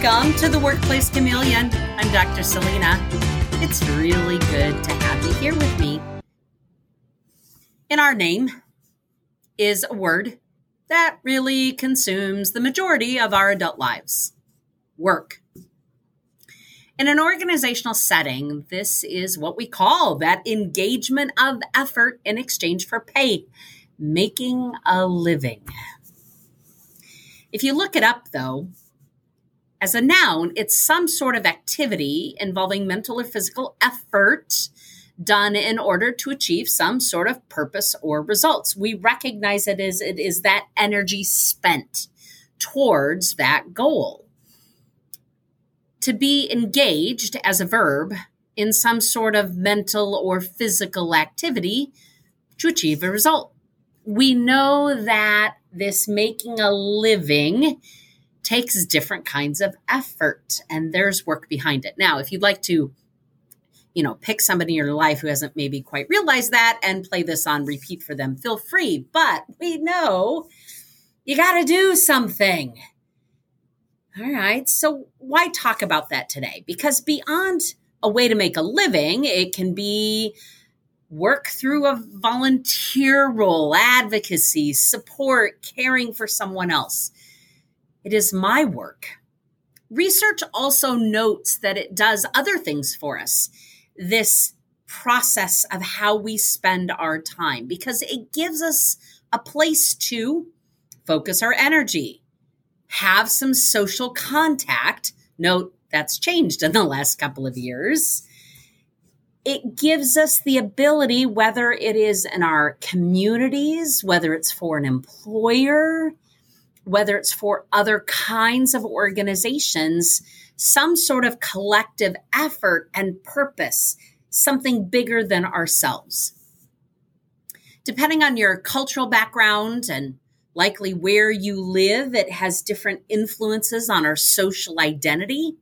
Welcome to the Workplace Chameleon. I'm Dr. Celina. It's really good to have you here with me. In our name is a word that really consumes the majority of our adult lives work. In an organizational setting, this is what we call that engagement of effort in exchange for pay, making a living. If you look it up, though, as a noun, it's some sort of activity involving mental or physical effort done in order to achieve some sort of purpose or results. We recognize it as it is that energy spent towards that goal. To be engaged as a verb in some sort of mental or physical activity to achieve a result. We know that this making a living takes different kinds of effort and there's work behind it. Now, if you'd like to, you know, pick somebody in your life who hasn't maybe quite realized that and play this on repeat for them, feel free. But we know you got to do something. All right. So why talk about that today? Because beyond a way to make a living, it can be work through a volunteer role, advocacy, support, caring for someone else. It is my work. Research also notes that it does other things for us. This process of how we spend our time because it gives us a place to focus our energy, have some social contact. Note that's changed in the last couple of years. It gives us the ability, whether it is in our communities, whether it's for an employer, whether it's for other kinds of organizations, some sort of collective effort and purpose, something bigger than ourselves. Depending on your cultural background and likely where you live, it has different influences on our social identity.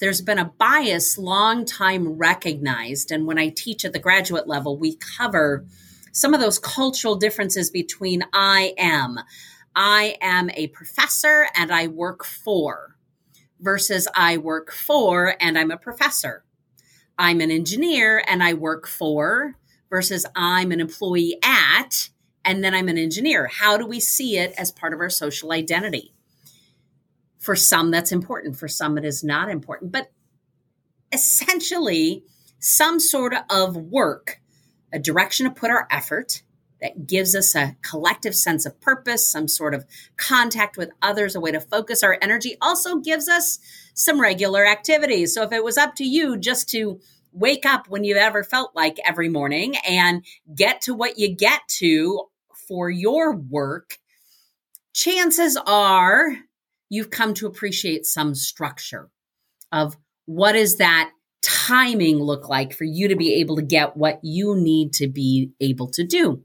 There's been a bias long time recognized, and when I teach at the graduate level, we cover some of those cultural differences between I am. I am a professor and I work for versus I work for and I'm a professor. I'm an engineer and I work for versus I'm an employee at and then I'm an engineer. How do we see it as part of our social identity? For some, that's important. For some, it is not important. But essentially, some sort of work a direction to put our effort that gives us a collective sense of purpose, some sort of contact with others, a way to focus our energy, also gives us some regular activities. So if it was up to you just to wake up when you ever felt like every morning and get to what you get to for your work, chances are you've come to appreciate some structure of what is that timing look like for you to be able to get what you need to be able to do?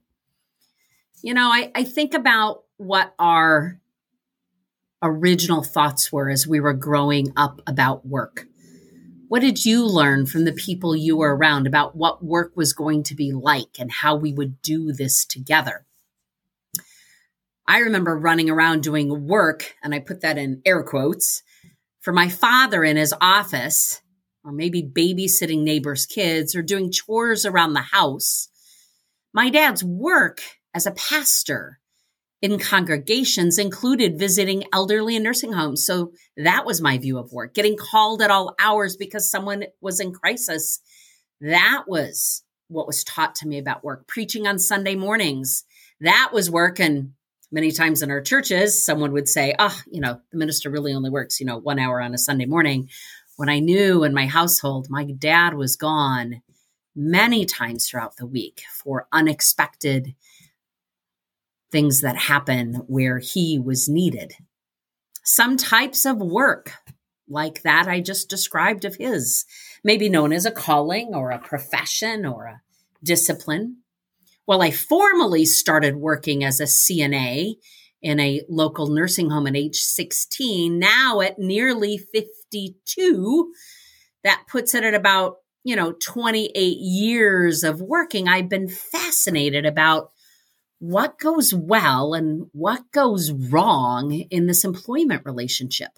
You know, I, I think about what our original thoughts were as we were growing up about work. What did you learn from the people you were around about what work was going to be like and how we would do this together? I remember running around doing work, and I put that in air quotes, for my father in his office or maybe babysitting neighbors' kids or doing chores around the house. My dad's work as a pastor in congregations included visiting elderly in nursing homes. So that was my view of work. Getting called at all hours because someone was in crisis. That was what was taught to me about work. Preaching on Sunday mornings. That was work. And many times in our churches, someone would say, oh, you know, the minister really only works, you know, one hour on a Sunday morning when I knew in my household my dad was gone many times throughout the week for unexpected things that happen where he was needed. Some types of work, like that I just described of his, may be known as a calling or a profession or a discipline. Well, I formally started working as a CNA in a local nursing home at age 16. Now at nearly 52, that puts it at about, you know, 28 years of working. I've been fascinated about what goes well and what goes wrong in this employment relationship.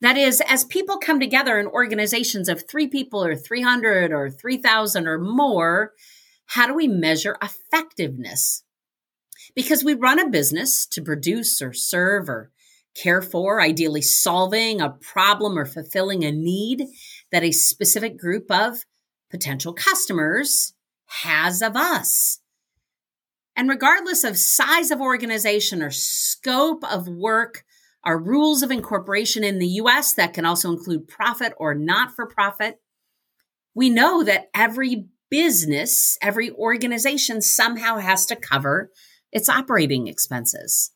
That is, as people come together in organizations of three people or 300 or 3,000 or more, how do we measure effectiveness? Because we run a business to produce or serve or care for, ideally solving a problem or fulfilling a need that a specific group of potential customers has of us. And regardless of size of organization or scope of work, our rules of incorporation in the US that can also include profit or not for profit, we know that every business, every organization somehow has to cover its operating expenses.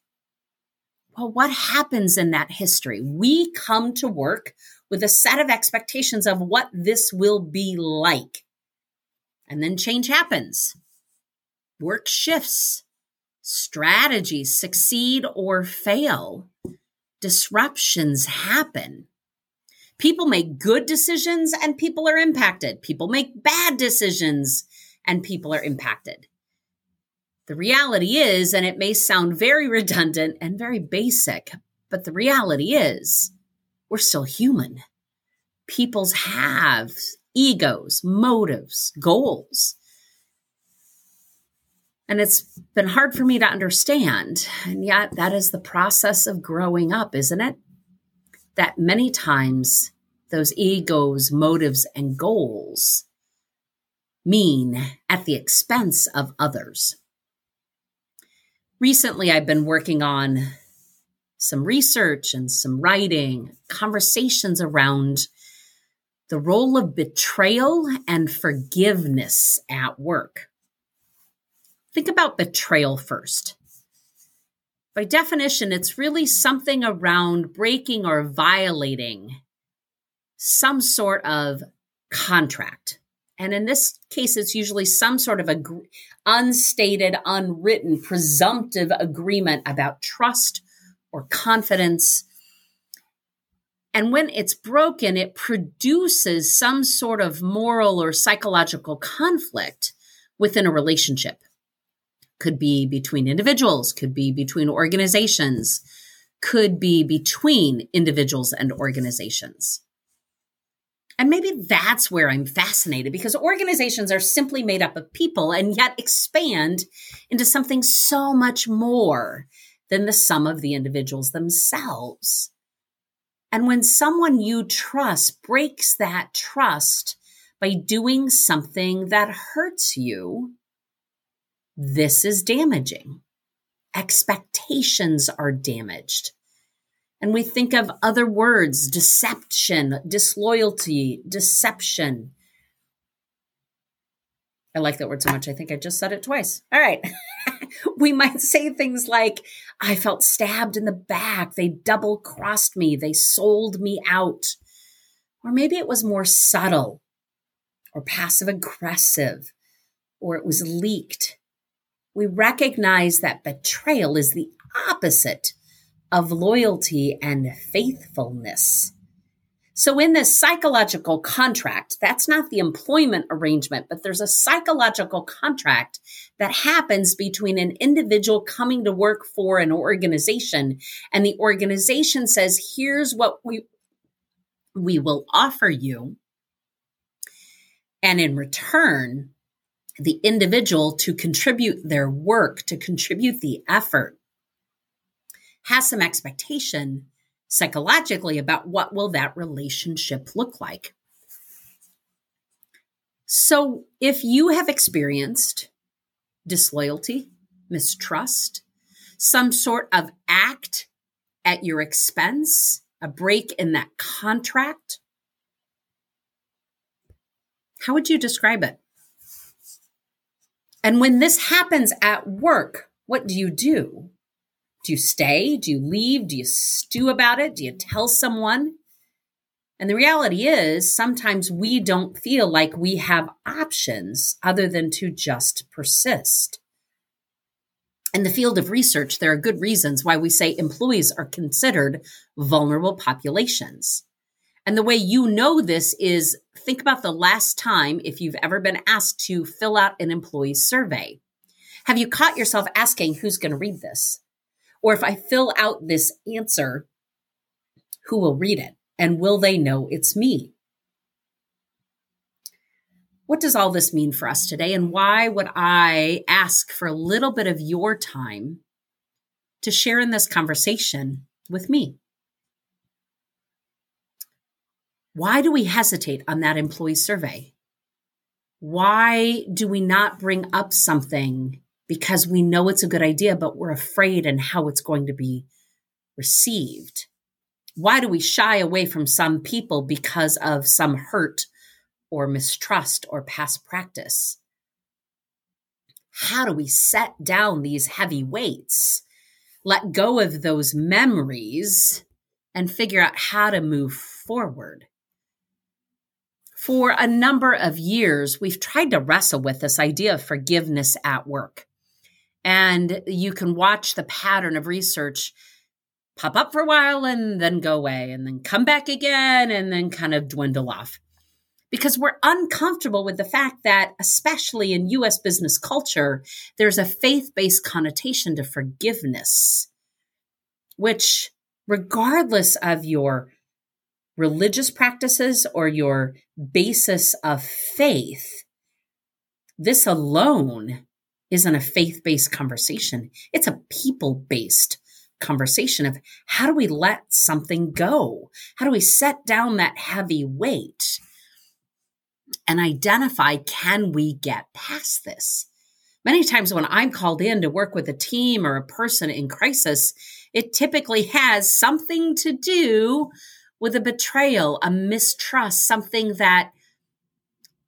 Well, what happens in that history? We come to work with a set of expectations of what this will be like. And then change happens. Work shifts. Strategies succeed or fail. Disruptions happen. People make good decisions and people are impacted. People make bad decisions and people are impacted. The reality is, and it may sound very redundant and very basic, but the reality is, we're still human. People's have egos, motives, goals. And it's been hard for me to understand. And yet, that is the process of growing up, isn't it? That many times those egos, motives, and goals mean at the expense of others recently I've been working on some research and some writing, conversations around the role of betrayal and forgiveness at work. Think about betrayal first. By definition, it's really something around breaking or violating some sort of contract. And in this case, it's usually some sort of a unstated, unwritten, presumptive agreement about trust or confidence. And when it's broken, it produces some sort of moral or psychological conflict within a relationship. Could be between individuals, could be between organizations, could be between individuals and organizations. And maybe that's where I'm fascinated because organizations are simply made up of people and yet expand into something so much more than the sum of the individuals themselves. And when someone you trust breaks that trust by doing something that hurts you, this is damaging. Expectations are damaged. And we think of other words deception, disloyalty, deception. I like that word so much. I think I just said it twice. All right. we might say things like, I felt stabbed in the back. They double crossed me. They sold me out. Or maybe it was more subtle or passive aggressive or it was leaked. We recognize that betrayal is the opposite of loyalty and faithfulness. So, in this psychological contract, that's not the employment arrangement, but there's a psychological contract that happens between an individual coming to work for an organization, and the organization says, Here's what we, we will offer you. And in return, the individual to contribute their work, to contribute the effort, has some expectation psychologically about what will that relationship look like. So if you have experienced disloyalty, mistrust, some sort of act at your expense, a break in that contract, how would you describe it? And when this happens at work, what do you do? Do you stay? Do you leave? Do you stew about it? Do you tell someone? And the reality is, sometimes we don't feel like we have options other than to just persist. In the field of research, there are good reasons why we say employees are considered vulnerable populations. And the way you know this is think about the last time if you've ever been asked to fill out an employee survey. Have you caught yourself asking who's going to read this? Or if I fill out this answer, who will read it? And will they know it's me? What does all this mean for us today? And why would I ask for a little bit of your time to share in this conversation with me? Why do we hesitate on that employee survey? Why do we not bring up something because we know it's a good idea, but we're afraid and how it's going to be received? Why do we shy away from some people because of some hurt or mistrust or past practice? How do we set down these heavy weights, let go of those memories, and figure out how to move forward? For a number of years, we've tried to wrestle with this idea of forgiveness at work. And you can watch the pattern of research pop up for a while and then go away and then come back again and then kind of dwindle off. Because we're uncomfortable with the fact that, especially in US business culture, there's a faith based connotation to forgiveness, which, regardless of your religious practices or your basis of faith, this alone isn't a faith based conversation. It's a people based conversation of how do we let something go? How do we set down that heavy weight? and identify can we get past this? Many times when I'm called in to work with a team or a person in crisis, it typically has something to do with a betrayal, a mistrust, something that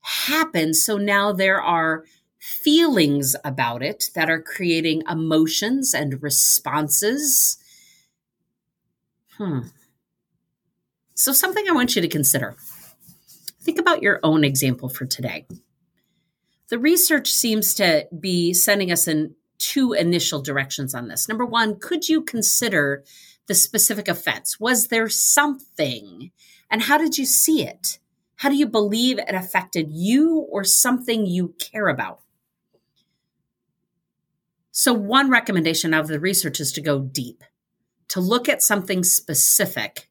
happens. So now there are feelings about it that are creating emotions and responses. Hmm. So, something I want you to consider Think about your own example for today. The research seems to be sending us in two initial directions on this. Number one, could you consider the specific offense? Was there something? And how did you see it? How do you believe it affected you or something you care about? So, one recommendation of the research is to go deep, to look at something specific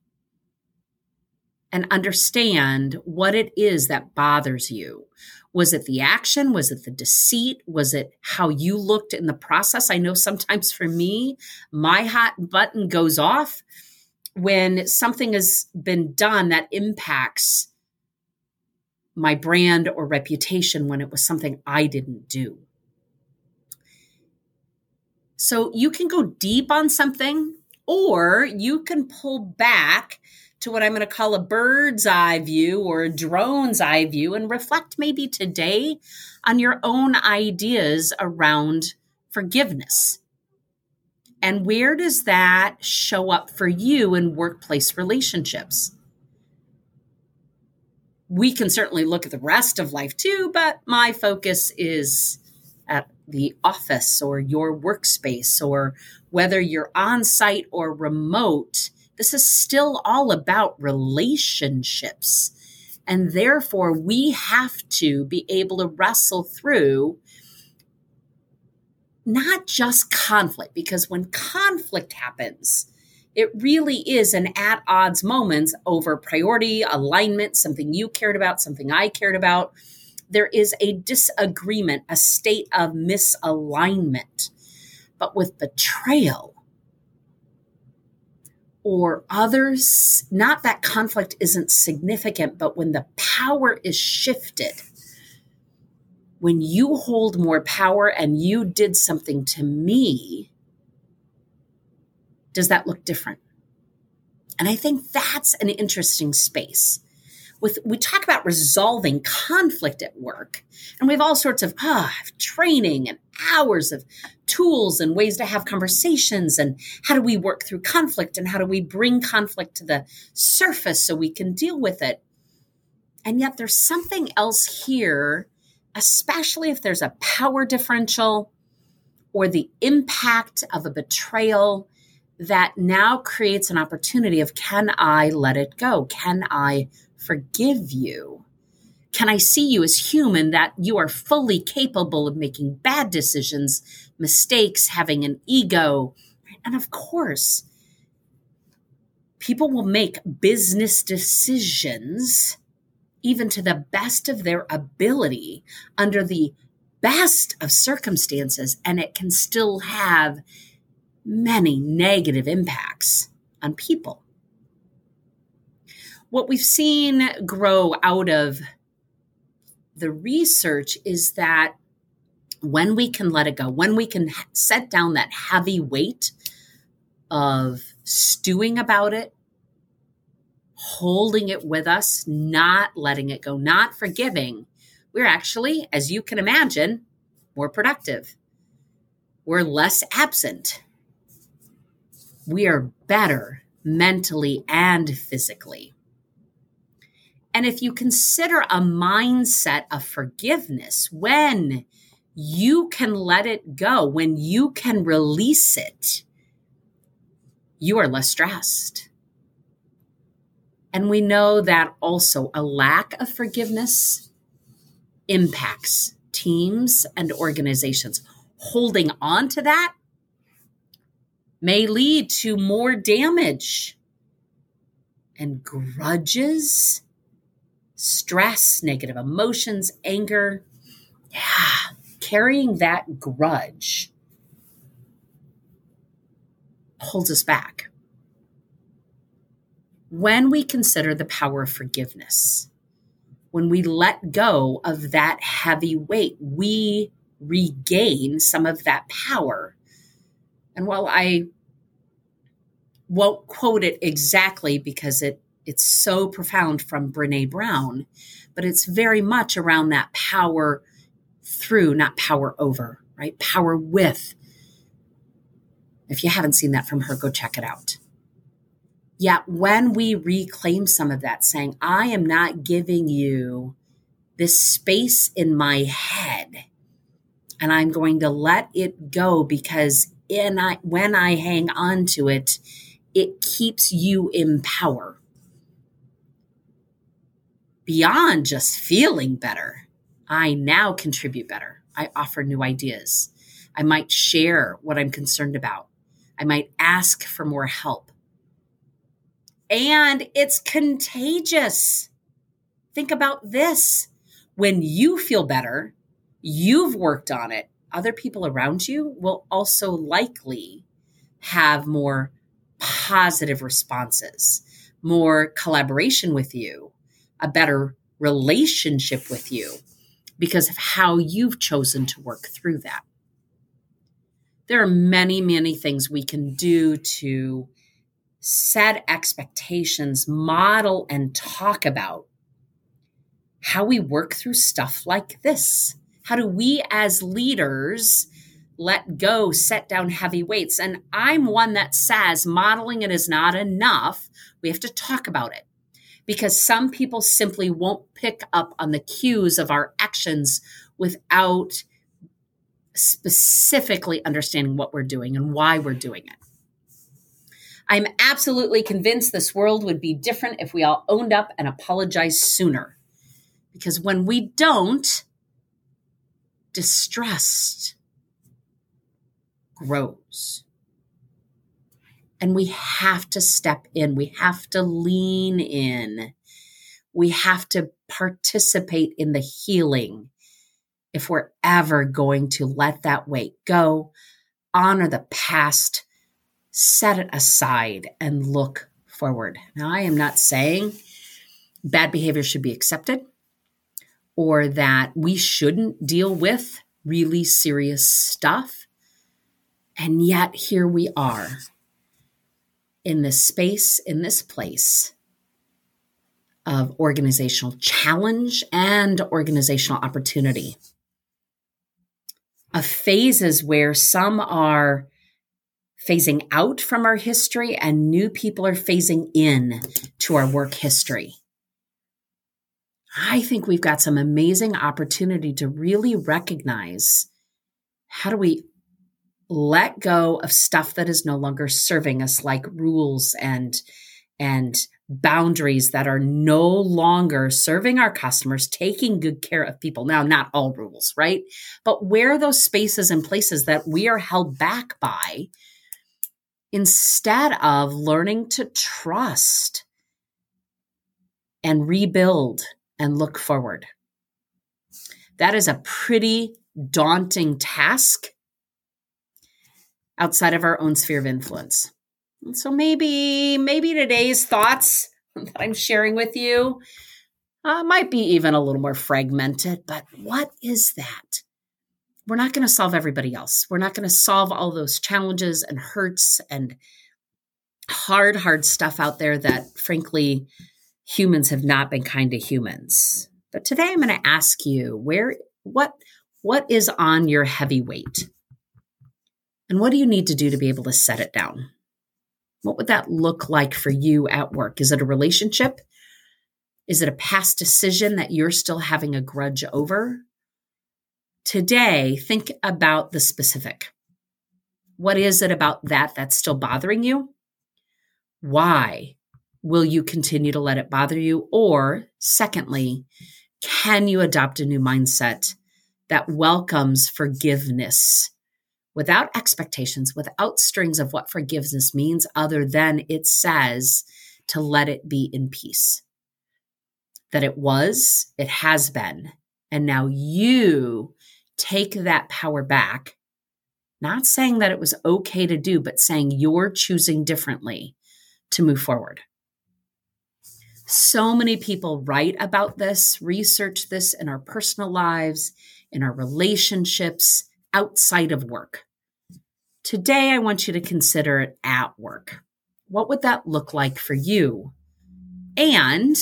and understand what it is that bothers you. Was it the action? Was it the deceit? Was it how you looked in the process? I know sometimes for me, my hot button goes off when something has been done that impacts my brand or reputation when it was something I didn't do. So you can go deep on something or you can pull back to what I'm going to call a bird's eye view or a drone's eye view and reflect maybe today on your own ideas around forgiveness. And where does that show up for you in workplace relationships? We can certainly look at the rest of life too, but my focus is at the office or your workspace or whether you're on site or remote this is still all about relationships. And therefore, we have to be able to wrestle through not just conflict, because when conflict happens, it really is an at odds moment over priority, alignment, something you cared about, something I cared about. There is a disagreement, a state of misalignment. But with betrayal, or others, not that conflict isn't significant, but when the power is shifted, when you hold more power and you did something to me, does that look different? And I think that's an interesting space with we talk about resolving conflict at work and we have all sorts of ah, training and hours of tools and ways to have conversations and how do we work through conflict and how do we bring conflict to the surface so we can deal with it. And yet there's something else here especially if there's a power differential or the impact of a betrayal that now creates an opportunity of can I let it go? Can I forgive you? Can I see you as human that you are fully capable of making bad decisions, mistakes, having an ego? And of course, people will make business decisions even to the best of their ability under the best of circumstances, and it can still have many negative impacts on people. What we've seen grow out of the research is that when we can let it go, when we can set down that heavy weight of stewing about it, holding it with us, not letting it go, not forgiving, we're actually, as you can imagine, more productive. We're less absent. We are better mentally and physically. And if you consider a mindset of forgiveness, when you can let it go, when you can release it, you are less stressed. And we know that also a lack of forgiveness impacts teams and organizations. Holding on to that may lead to more damage and grudges stress, negative emotions, anger. Yeah, carrying that grudge holds us back. When we consider the power of forgiveness, when we let go of that heavy weight, we regain some of that power. And while I won't quote it exactly because it it's so profound from Brene Brown, but it's very much around that power through, not power over, right? Power with. If you haven't seen that from her, go check it out. Yet when we reclaim some of that, saying, I am not giving you this space in my head, and I'm going to let it go because in I, when I hang on to it, it keeps you in power beyond just feeling better, I now contribute better. I offer new ideas. I might share what I'm concerned about. I might ask for more help. And it's contagious. Think about this. When you feel better, you've worked on it, other people around you will also likely have more positive responses, more collaboration with you, a better relationship with you because of how you've chosen to work through that. There are many, many things we can do to set expectations, model, and talk about how we work through stuff like this. How do we as leaders let go, set down heavy weights? And I'm one that says modeling it is not enough. We have to talk about it because some people simply won't pick up on the cues of our actions without specifically understanding what we're doing and why we're doing it. I'm absolutely convinced this world would be different if we all owned up and apologized sooner. Because when we don't, distrust grows. And we have to step in, we have to lean in, we have to participate in the healing if we're ever going to let that weight go, honor the past, set it aside, and look forward. Now, I am not saying bad behavior should be accepted or that we shouldn't deal with really serious stuff. And yet, here we are in this space, in this place of organizational challenge and organizational opportunity. Of phases where some are phasing out from our history and new people are phasing in to our work history. I think we've got some amazing opportunity to really recognize how do we let go of stuff that is no longer serving us like rules and and boundaries that are no longer serving our customers, taking good care of people. Now, not all rules, right? But where are those spaces and places that we are held back by instead of learning to trust and rebuild and look forward? That is a pretty daunting task outside of our own sphere of influence. And so maybe maybe today's thoughts that I'm sharing with you uh, might be even a little more fragmented, but what is that? We're not going to solve everybody else. We're not going to solve all those challenges and hurts and hard, hard stuff out there that, frankly, humans have not been kind to humans. But today I'm going to ask you where, what, what is on your heavy weight? And what do you need to do to be able to set it down? What would that look like for you at work? Is it a relationship? Is it a past decision that you're still having a grudge over? Today, think about the specific. What is it about that that's still bothering you? Why will you continue to let it bother you? Or, secondly, can you adopt a new mindset that welcomes forgiveness without expectations, without strings of what forgiveness means, other than it says to let it be in peace. That it was, it has been, and now you take that power back. Not saying that it was okay to do, but saying you're choosing differently to move forward. So many people write about this, research this in our personal lives, in our relationships, outside of work. Today, I want you to consider it at work. What would that look like for you? And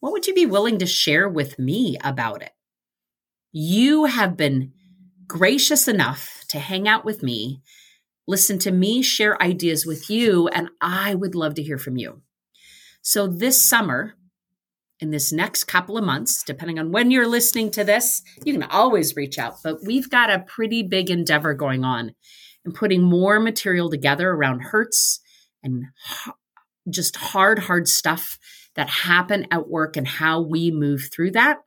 what would you be willing to share with me about it? You have been gracious enough to hang out with me, listen to me share ideas with you, and I would love to hear from you. So, this summer, in this next couple of months, depending on when you're listening to this, you can always reach out. But we've got a pretty big endeavor going on and putting more material together around hurts and just hard, hard stuff that happen at work and how we move through that.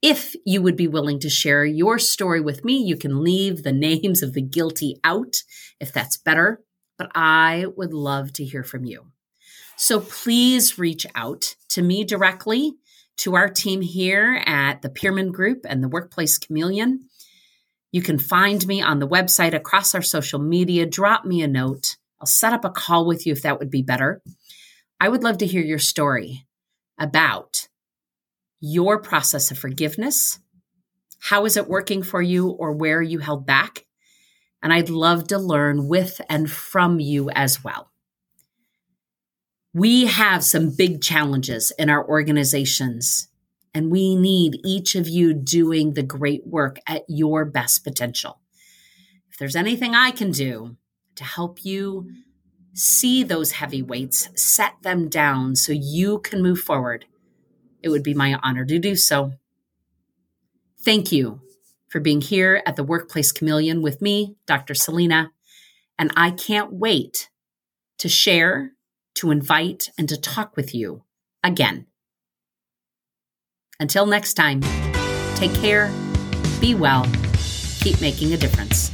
If you would be willing to share your story with me, you can leave the names of the guilty out if that's better, but I would love to hear from you. So please reach out to me directly, to our team here at the Pearman Group and the Workplace Chameleon. You can find me on the website across our social media. Drop me a note. I'll set up a call with you if that would be better. I would love to hear your story about your process of forgiveness. How is it working for you or where are you held back? And I'd love to learn with and from you as well. We have some big challenges in our organizations, and we need each of you doing the great work at your best potential. If there's anything I can do to help you see those heavy weights, set them down so you can move forward, it would be my honor to do so. Thank you for being here at the Workplace Chameleon with me, Dr. Celina, and I can't wait to share to invite and to talk with you again. Until next time, take care, be well, keep making a difference.